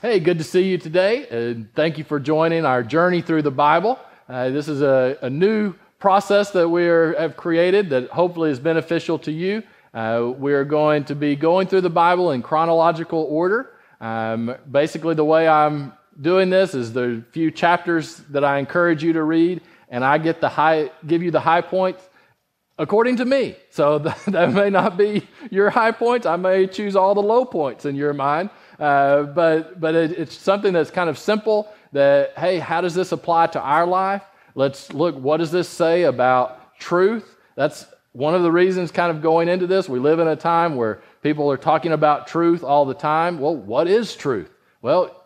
Hey, good to see you today. And thank you for joining our journey through the Bible. Uh, this is a, a, new process that we are, have created that hopefully is beneficial to you. Uh, we are going to be going through the Bible in chronological order. Um, basically, the way I'm doing this is the few chapters that I encourage you to read, and I get the high, give you the high points according to me. So that may not be your high points. I may choose all the low points in your mind. Uh, but but it, it's something that's kind of simple that, hey, how does this apply to our life? Let's look, what does this say about truth? That's one of the reasons kind of going into this. We live in a time where people are talking about truth all the time. Well, what is truth? Well,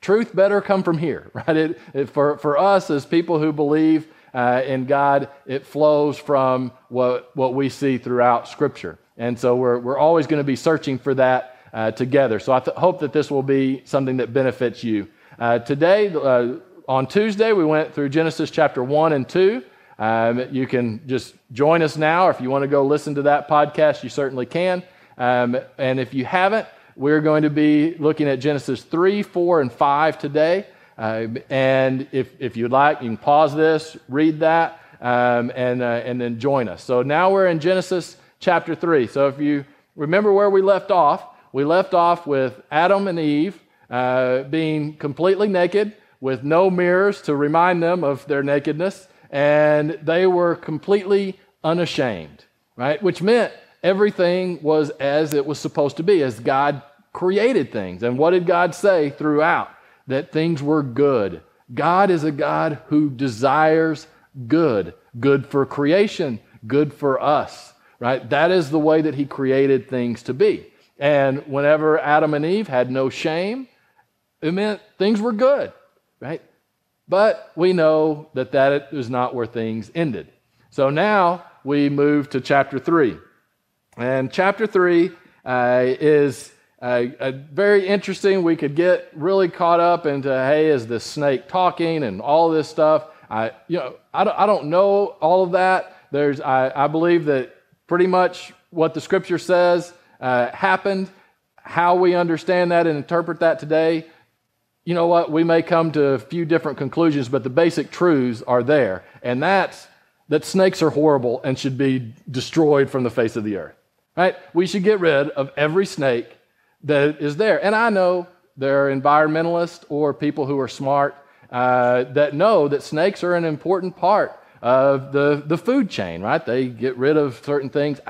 truth better come from here, right? It, it, for, for us as people who believe uh, in God, it flows from what, what we see throughout Scripture. And so we're, we're always going to be searching for that uh, together. So I th- hope that this will be something that benefits you. Uh, today, uh, on Tuesday, we went through Genesis chapter 1 and 2. Um, you can just join us now. If you want to go listen to that podcast, you certainly can. Um, and if you haven't, we're going to be looking at Genesis 3, 4, and 5 today. Uh, and if, if you'd like, you can pause this, read that, um, and, uh, and then join us. So now we're in Genesis chapter 3. So if you remember where we left off, we left off with Adam and Eve uh, being completely naked with no mirrors to remind them of their nakedness, and they were completely unashamed, right? Which meant everything was as it was supposed to be, as God created things. And what did God say throughout? That things were good. God is a God who desires good, good for creation, good for us, right? That is the way that He created things to be. And whenever Adam and Eve had no shame, it meant things were good, right? But we know that that is not where things ended. So now we move to chapter 3. And chapter 3 uh, is uh, very interesting. We could get really caught up into, hey, is the snake talking and all this stuff. I, you know, I don't, I don't know all of that. There's, I, I believe that pretty much what the scripture says uh, happened, how we understand that and interpret that today, you know what? We may come to a few different conclusions, but the basic truths are there. And that's that snakes are horrible and should be destroyed from the face of the earth. Right? We should get rid of every snake that is there. And I know there are environmentalists or people who are smart uh, that know that snakes are an important part of the, the food chain, right? They get rid of certain things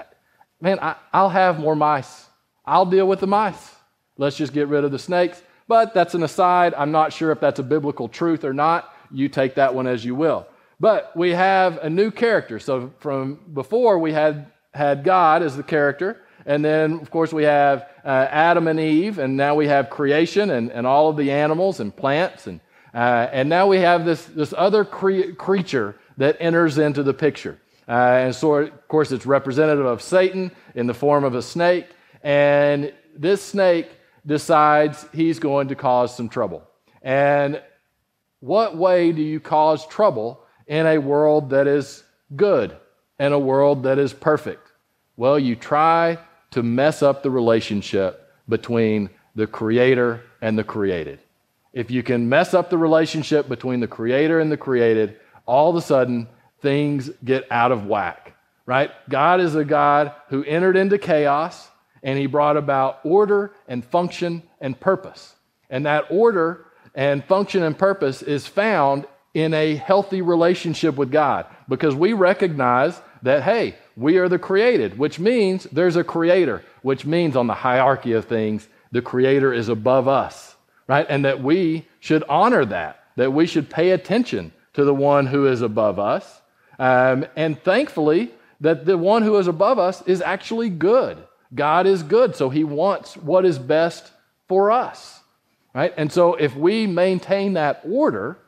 man, I, I'll have more mice. I'll deal with the mice. Let's just get rid of the snakes. But that's an aside. I'm not sure if that's a biblical truth or not. You take that one as you will. But we have a new character. So from before, we had, had God as the character. And then, of course, we have uh, Adam and Eve. And now we have creation and, and all of the animals and plants. And, uh, and now we have this, this other cre- creature that enters into the picture. Uh, and so, of course, it's representative of Satan in the form of a snake. And this snake decides he's going to cause some trouble. And what way do you cause trouble in a world that is good and a world that is perfect? Well, you try to mess up the relationship between the creator and the created. If you can mess up the relationship between the creator and the created, all of a sudden things get out of whack, right? God is a God who entered into chaos and he brought about order and function and purpose. And that order and function and purpose is found in a healthy relationship with God because we recognize that, hey, we are the created, which means there's a creator, which means on the hierarchy of things, the creator is above us, right? And that we should honor that, that we should pay attention to the one who is above us um, and thankfully, that the one who is above us is actually good. God is good, so he wants what is best for us. Right? And so if we maintain that order,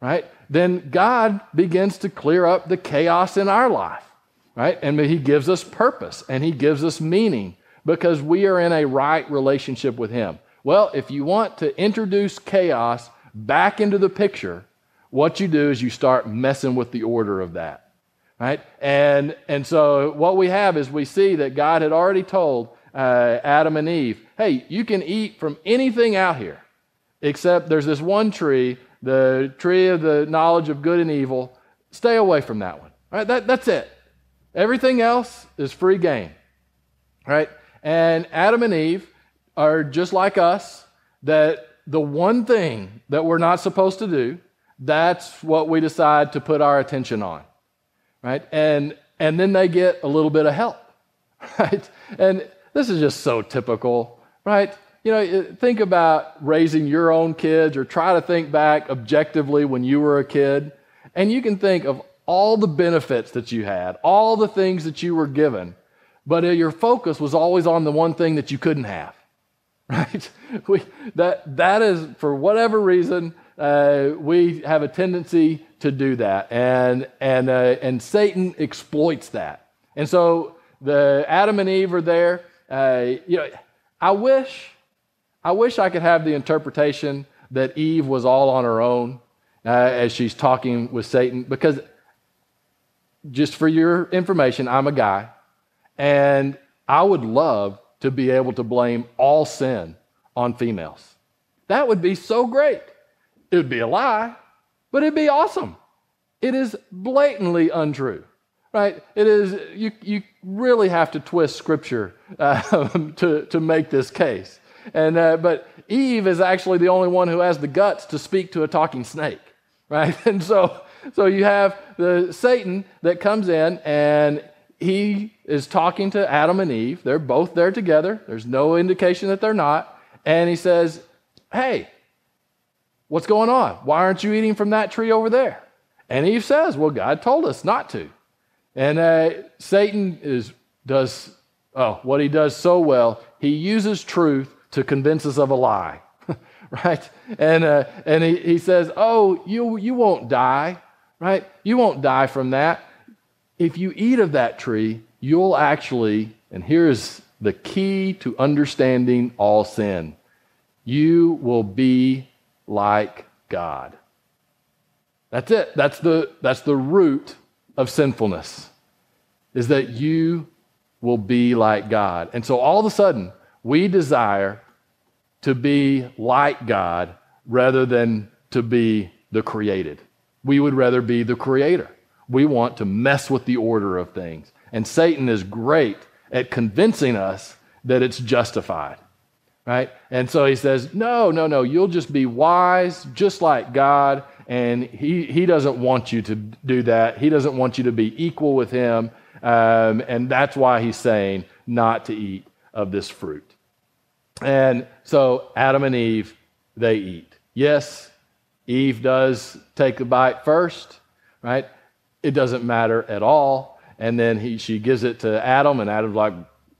right, then God begins to clear up the chaos in our life. Right? And he gives us purpose and he gives us meaning because we are in a right relationship with him. Well, if you want to introduce chaos back into the picture, what you do is you start messing with the order of that. Right? And, and so what we have is we see that God had already told uh, Adam and Eve, hey, you can eat from anything out here, except there's this one tree, the tree of the knowledge of good and evil. Stay away from that one. All right, that, that's it. Everything else is free game. Right? And Adam and Eve are just like us, that the one thing that we're not supposed to do, that's what we decide to put our attention on. Right? And and then they get a little bit of help. Right? And this is just so typical, right? You know, think about raising your own kids or try to think back objectively when you were a kid, and you can think of all the benefits that you had, all the things that you were given, but uh, your focus was always on the one thing that you couldn't have. Right? We, that, that is, for whatever reason, uh, we have a tendency to do that. And, and, uh, and Satan exploits that. And so the Adam and Eve are there. Uh, you know, I wish, I wish I could have the interpretation that Eve was all on her own uh, as she's talking with Satan, because just for your information, I'm a guy, and I would love to be able to blame all sin on females. That would be so great. It would be a lie, but it'd be awesome. It is blatantly untrue right? It is, you, you really have to twist scripture uh, to, to make this case. And, uh, but Eve is actually the only one who has the guts to speak to a talking snake, right? And so, so you have the Satan that comes in and he is talking to Adam and Eve. They're both there together. There's no indication that they're not. And he says, Hey, what's going on? Why aren't you eating from that tree over there? And Eve says, Well, God told us not to. And uh, Satan is, does oh, what he does so well. He uses truth to convince us of a lie, right? And, uh, and he, he says, Oh, you, you won't die, right? You won't die from that. If you eat of that tree, you'll actually, and here's the key to understanding all sin you will be like God. That's it. That's the, that's the root of sinfulness is that you will be like God. And so all of a sudden, we desire to be like God rather than to be the created. We would rather be the creator. We want to mess with the order of things. And Satan is great at convincing us that it's justified. Right? And so he says, No, no, no, you'll just be wise, just like God, and he, he doesn't want you to do that. He doesn't want you to be equal with him. Um, and that's why he's saying not to eat of this fruit. And so Adam and Eve, they eat. Yes, Eve does take a bite first, right? It doesn't matter at all. And then he, she gives it to Adam, and Adam's like,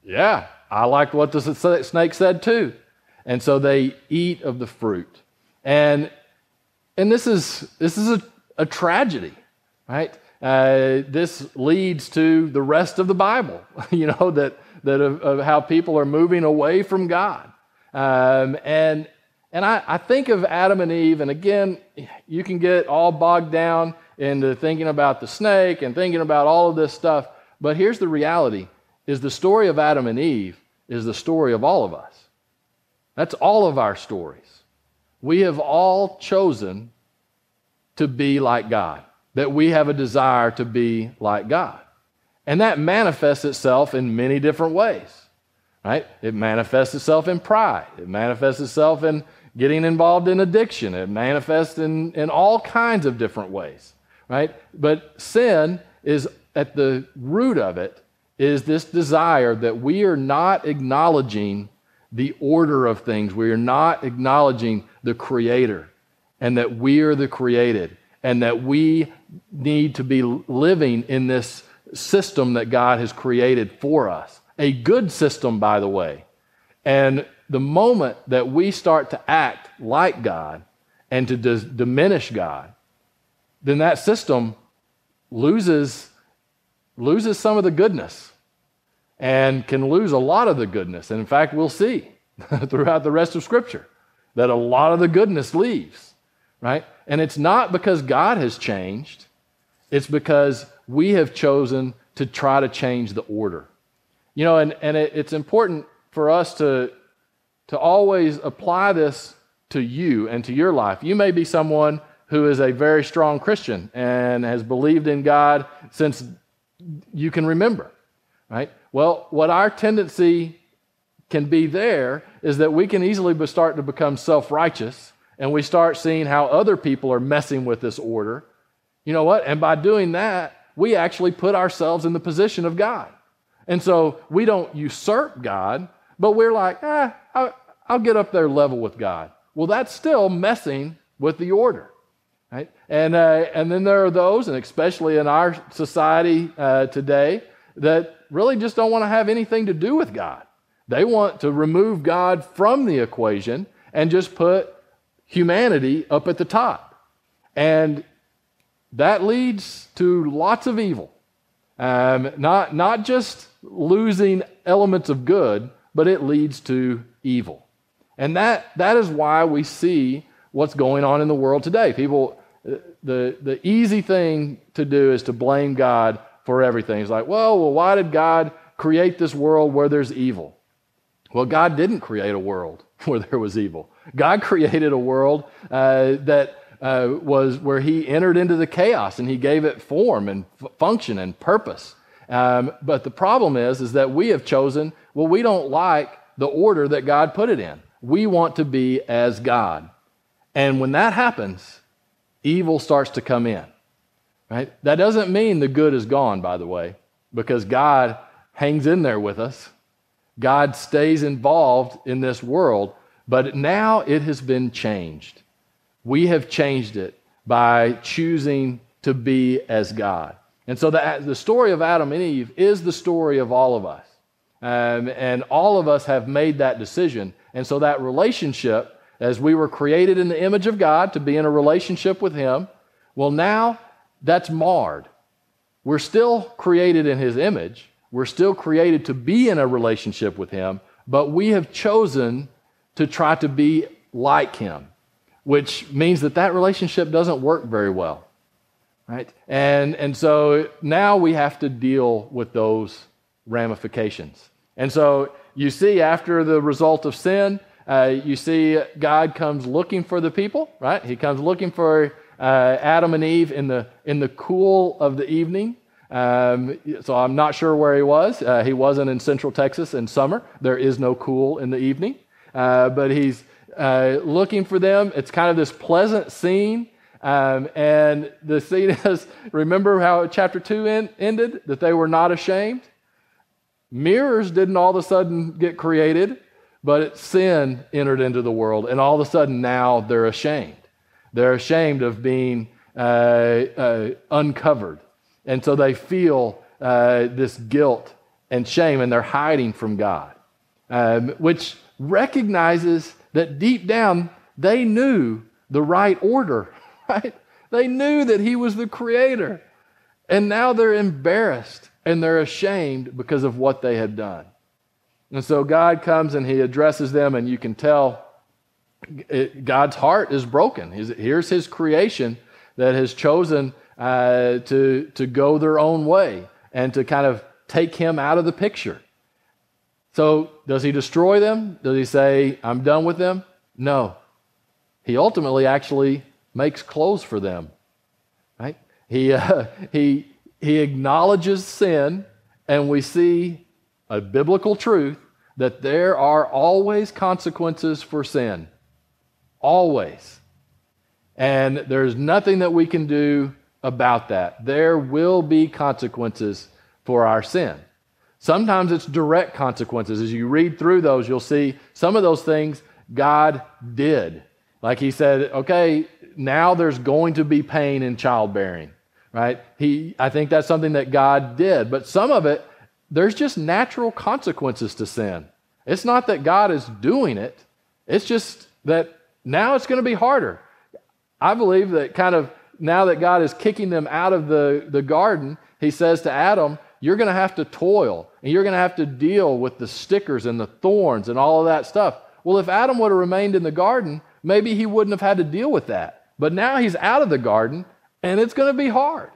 Yeah, I like what the snake said too. And so they eat of the fruit. And and this is, this is a, a tragedy, right? Uh, this leads to the rest of the Bible, you know, that, that of, of, how people are moving away from God. Um, and and I, I think of Adam and Eve, and again, you can get all bogged down into thinking about the snake and thinking about all of this stuff. But here's the reality is the story of Adam and Eve is the story of all of us. That's all of our stories. We have all chosen to be like God, that we have a desire to be like God. And that manifests itself in many different ways, right? It manifests itself in pride, it manifests itself in getting involved in addiction, it manifests in, in all kinds of different ways, right? But sin is at the root of it is this desire that we are not acknowledging the order of things. We are not acknowledging the Creator and that we are the created and that we need to be living in this system that God has created for us. A good system, by the way. And the moment that we start to act like God and to dis- diminish God, then that system loses, loses some of the goodness and can lose a lot of the goodness. And in fact, we'll see throughout the rest of Scripture that a lot of the goodness leaves, right? And it's not because God has changed, it's because we have chosen to try to change the order. You know, and, and it, it's important for us to, to always apply this to you and to your life. You may be someone who is a very strong Christian and has believed in God since you can remember, right? Well, what our tendency can be there is that we can easily start to become self righteous and we start seeing how other people are messing with this order. You know what? And by doing that, we actually put ourselves in the position of God. And so we don't usurp God, but we're like, ah, I'll, I'll get up there level with God. Well, that's still messing with the order. Right? And, uh, and then there are those, and especially in our society uh, today, that really just don't want to have anything to do with God. They want to remove God from the equation and just put humanity up at the top. And that leads to lots of evil. Um, not, not just losing elements of good, but it leads to evil. And that, that is why we see what's going on in the world today. People, the, the easy thing to do is to blame God for everything. It's like, well, well, why did God create this world where there's evil? Well, God didn't create a world where there was evil. God created a world uh, that uh, was where He entered into the chaos and He gave it form and f- function and purpose. Um, but the problem is, is that we have chosen. Well, we don't like the order that God put it in. We want to be as God, and when that happens, evil starts to come in. Right? That doesn't mean the good is gone, by the way, because God hangs in there with us. God stays involved in this world, but now it has been changed. We have changed it by choosing to be as God. And so the, the story of Adam and Eve is the story of all of us. Um, and all of us have made that decision. And so that relationship, as we were created in the image of God to be in a relationship with Him, well, now that's marred. We're still created in His image, we're still created to be in a relationship with Him, but we have chosen to try to be like Him, which means that that relationship doesn't work very well. Right? And, and so now we have to deal with those ramifications. And so you see, after the result of sin, uh, you see God comes looking for the people, right? He comes looking for uh, Adam and Eve in the, in the cool of the evening. Um, so I'm not sure where he was. Uh, he wasn't in Central Texas in summer. There is no cool in the evening. Uh, but he's uh, looking for them. It's kind of this pleasant scene. Um, and the scene is remember how chapter 2 in, ended? That they were not ashamed? Mirrors didn't all of a sudden get created, but sin entered into the world. And all of a sudden now they're ashamed. They're ashamed of being uh, uh, uncovered. And so they feel uh, this guilt and shame, and they're hiding from God, um, which recognizes that deep down they knew the right order, right? They knew that He was the Creator. And now they're embarrassed and they're ashamed because of what they had done. And so God comes and He addresses them, and you can tell it, God's heart is broken. Here's His creation that has chosen uh, to, to go their own way and to kind of take him out of the picture. So, does he destroy them? Does he say, I'm done with them? No. He ultimately actually makes clothes for them. Right? He, uh, he, he acknowledges sin, and we see a biblical truth that there are always consequences for sin. Always. And there's nothing that we can do about that. There will be consequences for our sin. Sometimes it's direct consequences. As you read through those, you'll see some of those things God did. Like he said, okay, now there's going to be pain in childbearing, right? He, I think that's something that God did. But some of it, there's just natural consequences to sin. It's not that God is doing it, it's just that now it's going to be harder. I believe that kind of now that God is kicking them out of the, the garden, he says to Adam, You're going to have to toil and you're going to have to deal with the stickers and the thorns and all of that stuff. Well, if Adam would have remained in the garden, maybe he wouldn't have had to deal with that. But now he's out of the garden and it's going to be hard,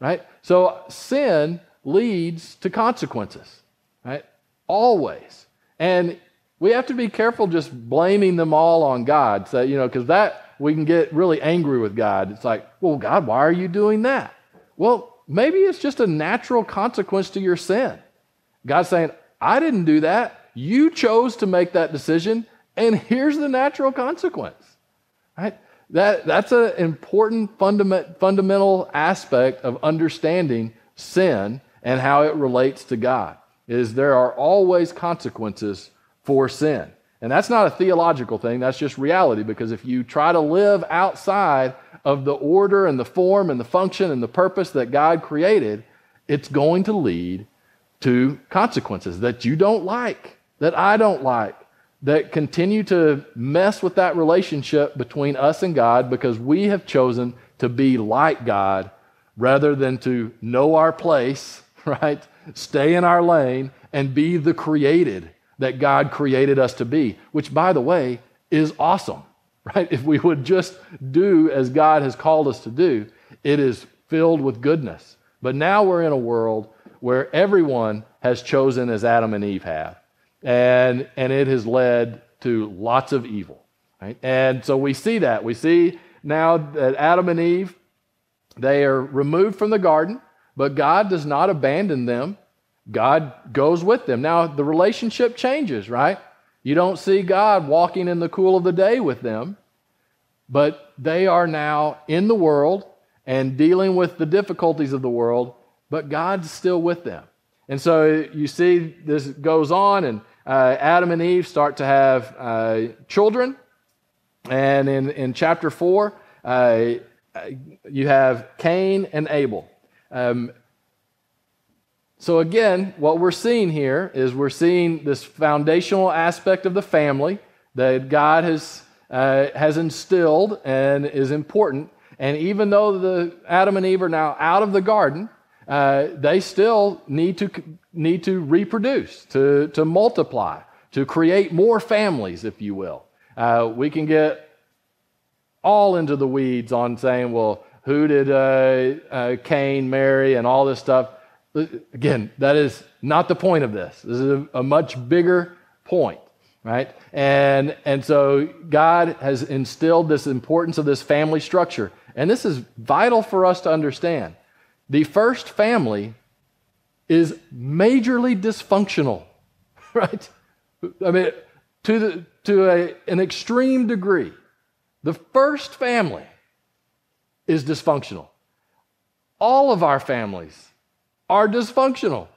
right? So sin leads to consequences, right? Always. And we have to be careful just blaming them all on God. So, you know, because that we can get really angry with God. It's like, well, God, why are you doing that? Well, maybe it's just a natural consequence to your sin. God's saying, I didn't do that. You chose to make that decision, and here's the natural consequence. Right? That, that's an important fundament, fundamental aspect of understanding sin and how it relates to God. Is there are always consequences for sin. And that's not a theological thing, that's just reality because if you try to live outside of the order and the form and the function and the purpose that God created, it's going to lead to consequences that you don't like, that I don't like, that continue to mess with that relationship between us and God because we have chosen to be like God rather than to know our place, right? Stay in our lane and be the created that God created us to be, which, by the way, is awesome, right? If we would just do as God has called us to do, it is filled with goodness. But now we're in a world where everyone has chosen as Adam and Eve have and, and it has led to lots of evil. Right? And so we see that. We see now that Adam and Eve, they are removed from the garden, but God does not abandon them. God goes with them. Now, the relationship changes, right? You don't see God walking in the cool of the day with them, but they are now in the world and dealing with the difficulties of the world, but God's still with them. And so you see this goes on, and uh, Adam and Eve start to have uh, children. And in, in chapter 4, uh, you have Cain and Abel. Um, so, again, what we're seeing here is we're seeing this foundational aspect of the family that God has, uh, has instilled and is important. And even though the Adam and Eve are now out of the garden, uh, they still need to, need to reproduce, to, to multiply, to create more families, if you will. Uh, we can get all into the weeds on saying, well, who did uh, uh Cain marry and all this stuff. Again, that is not the point of this. This is a, a much bigger point, right? And, and so God has instilled this importance of this family structure. And this is vital for us to understand. The first family is majorly dysfunctional, right? I mean, to, the, to a, an extreme degree. The first family is dysfunctional. All of our families are dysfunctional.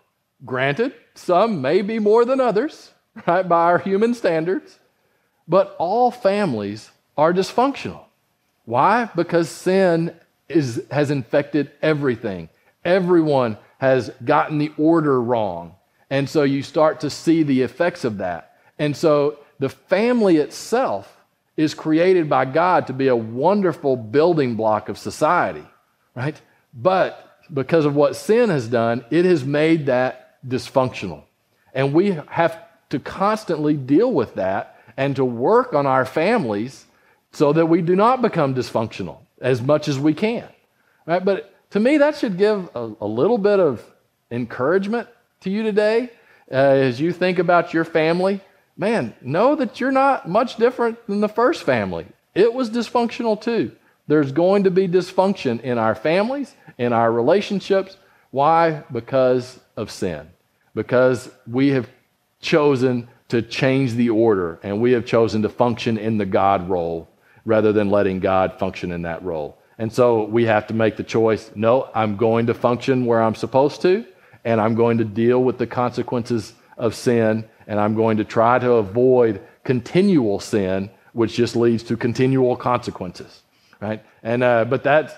Granted, some may be more than others, right, by our human standards, but all families are dysfunctional. Why? Because sin is, has infected everything. Everyone has gotten the order wrong. And so you start to see the effects of that. And so the family itself is created by God to be a wonderful building block of society, right? But because of what sin has done, it has made that dysfunctional. And we have to constantly deal with that and to work on our families so that we do not become dysfunctional as much as we can. Right? But to me, that should give a, a little bit of encouragement to you today uh, as you think about your family. Man, know that you're not much different than the first family. It was dysfunctional too. There's going to be dysfunction in our families, in our relationships. Why? Because of sin. Because we have chosen to change the order and we have chosen to function in the God role rather than letting God function in that role. And so we have to make the choice no, I'm going to function where I'm supposed to, and I'm going to deal with the consequences of sin, and I'm going to try to avoid continual sin, which just leads to continual consequences. Right? And uh, but that's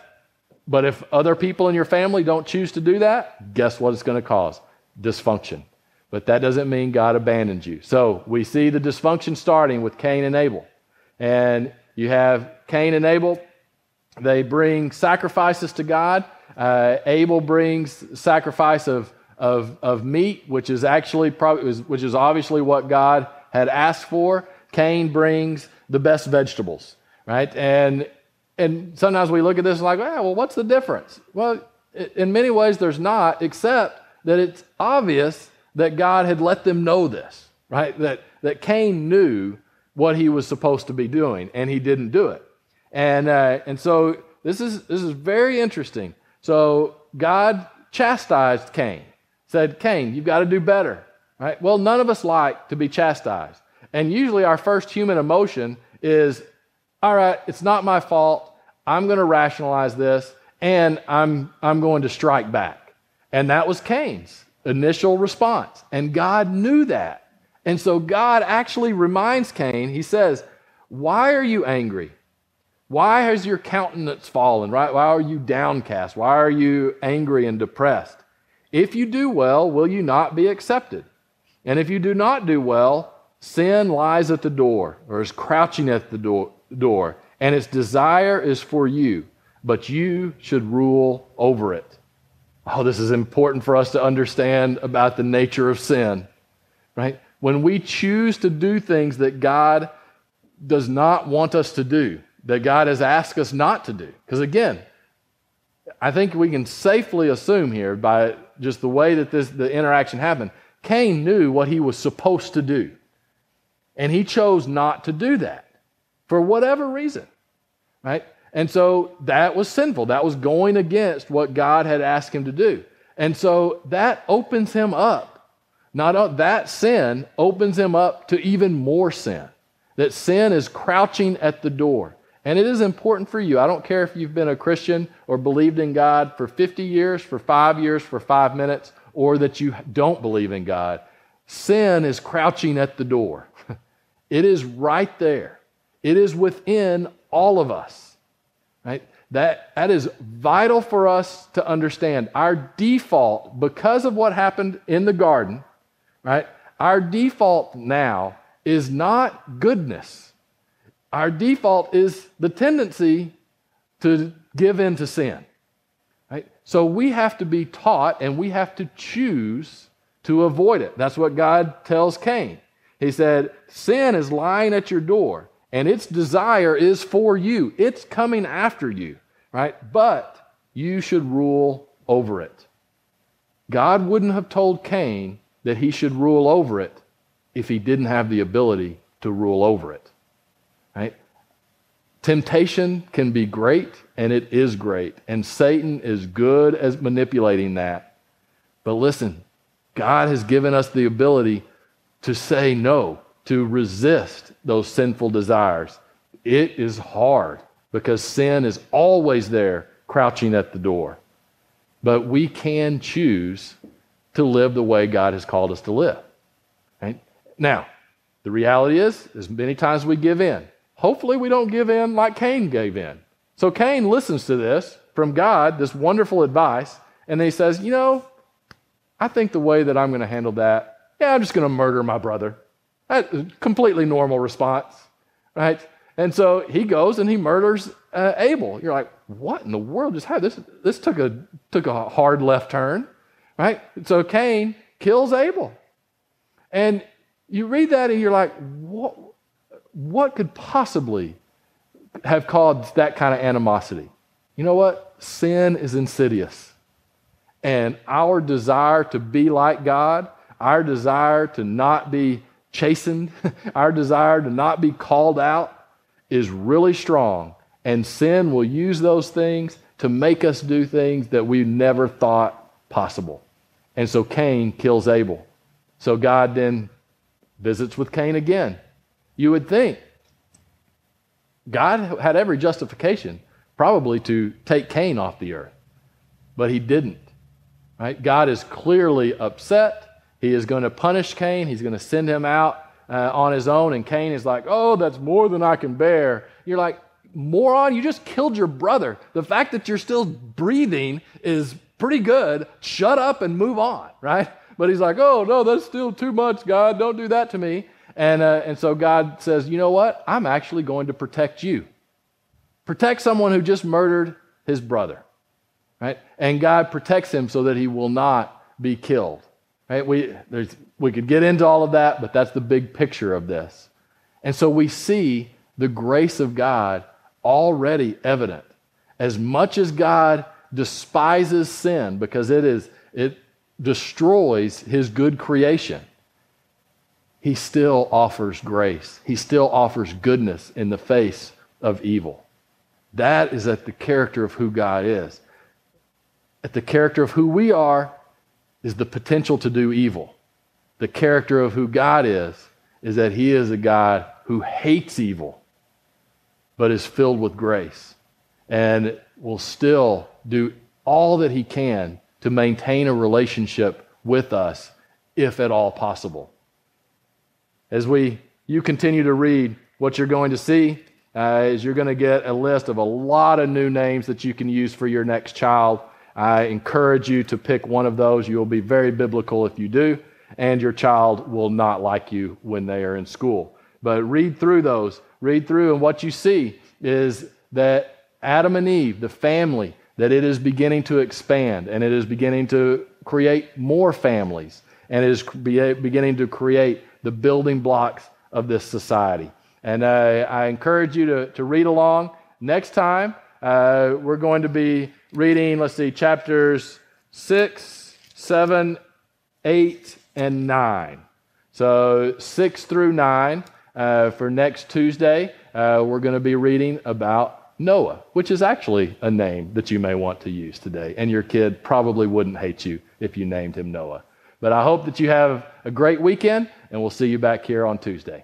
but if other people in your family don't choose to do that, guess what it's going to cause? Dysfunction. But that doesn't mean God abandons you. So we see the dysfunction starting with Cain and Abel. And you have Cain and Abel they bring sacrifices to God. Uh, Abel brings sacrifice of, of, of meat, which is actually probably, which is obviously what God had asked for. Cain brings the best vegetables, right? And and sometimes we look at this like, well, what's the difference? Well, in many ways, there's not, except that it's obvious that God had let them know this, right? That that Cain knew what he was supposed to be doing, and he didn't do it. And, uh, and so this is, this is very interesting. So God chastised Cain, said, Cain, you've got to do better. Right? Well, none of us like to be chastised. And usually our first human emotion is, all right, it's not my fault. I'm going to rationalize this and I'm, I'm going to strike back. And that was Cain's initial response. And God knew that. And so God actually reminds Cain, he says, Why are you angry? Why has your countenance fallen? Right? Why are you downcast? Why are you angry and depressed? If you do well, will you not be accepted? And if you do not do well, sin lies at the door or is crouching at the door, and its desire is for you, but you should rule over it. Oh, this is important for us to understand about the nature of sin, right? When we choose to do things that God does not want us to do, that God has asked us not to do. Because again, I think we can safely assume here by just the way that this the interaction happened, Cain knew what he was supposed to do. And he chose not to do that for whatever reason. Right? And so that was sinful. That was going against what God had asked him to do. And so that opens him up. Not that sin opens him up to even more sin. That sin is crouching at the door. And it is important for you. I don't care if you've been a Christian or believed in God for 50 years, for five years, for five minutes, or that you don't believe in God. Sin is crouching at the door. it is right there. It is within all of us. Right? That, that is vital for us to understand. Our default, because of what happened in the garden, right? Our default now is not goodness. Our default is the tendency to give in to sin. Right? So we have to be taught and we have to choose to avoid it. That's what God tells Cain. He said, Sin is lying at your door and its desire is for you. It's coming after you, right? But you should rule over it. God wouldn't have told Cain that he should rule over it if he didn't have the ability to rule over it. Right? Temptation can be great, and it is great. And Satan is good at manipulating that. But listen, God has given us the ability to say no to resist those sinful desires. It is hard because sin is always there crouching at the door. But we can choose to live the way God has called us to live. Right? Now, the reality is, as many times we give in. Hopefully, we don't give in like Cain gave in. So Cain listens to this from God, this wonderful advice, and he says, You know, I think the way that I'm going to handle that, yeah, I'm just going to murder my brother. That, completely normal response, right? And so he goes and he murders uh, Abel. You're like, what in the world just happened? This, this took, a, took a hard left turn, right? So Cain kills Abel. And you read that and you're like, what, what could possibly have caused that kind of animosity? You know what? Sin is insidious. And our desire to be like God, our desire to not be chastened, our desire to not be called out is really strong. And sin will use those things to make us do things that we never thought possible. And so Cain kills Abel. So God then visits with Cain again. You would think God had every justification probably to take Cain off the earth, but he didn't. Right? God is clearly upset he is going to punish Cain. He's going to send him out uh, on his own. And Cain is like, oh, that's more than I can bear. You're like, moron, you just killed your brother. The fact that you're still breathing is pretty good. Shut up and move on, right? But he's like, oh, no, that's still too much, God. Don't do that to me. And, uh, and so God says, you know what? I'm actually going to protect you. Protect someone who just murdered his brother, right? And God protects him so that he will not be killed. Right? We, we could get into all of that, but that's the big picture of this. And so we see the grace of God already evident. As much as God despises sin because it is it destroys his good creation. He still offers grace. He still offers goodness in the face of evil. That is at the character of who God is. At the character of who we are is the potential to do evil. The character of who God is is that he is a God who hates evil but is filled with grace and will still do all that he can to maintain a relationship with us if at all possible. As we you continue to read, what you're going to see uh, is you're going to get a list of a lot of new names that you can use for your next child. I encourage you to pick one of those. You'll be very biblical if you do, and your child will not like you when they are in school. But read through those, read through, and what you see is that Adam and Eve, the family, that it is beginning to expand and it is beginning to create more families and it is beginning to create the building blocks of this society. And uh, I encourage you to, to read along. Next time, uh, we're going to be reading, let's see, chapters 6, 7, 8, and 9. So 6 through 9 uh, for next Tuesday, uh, we're going to be reading about Noah, which is actually a name that you may want to use today. And your kid probably wouldn't hate you if you named him Noah. But I hope that you have a great weekend, and we'll see you back here on Tuesday.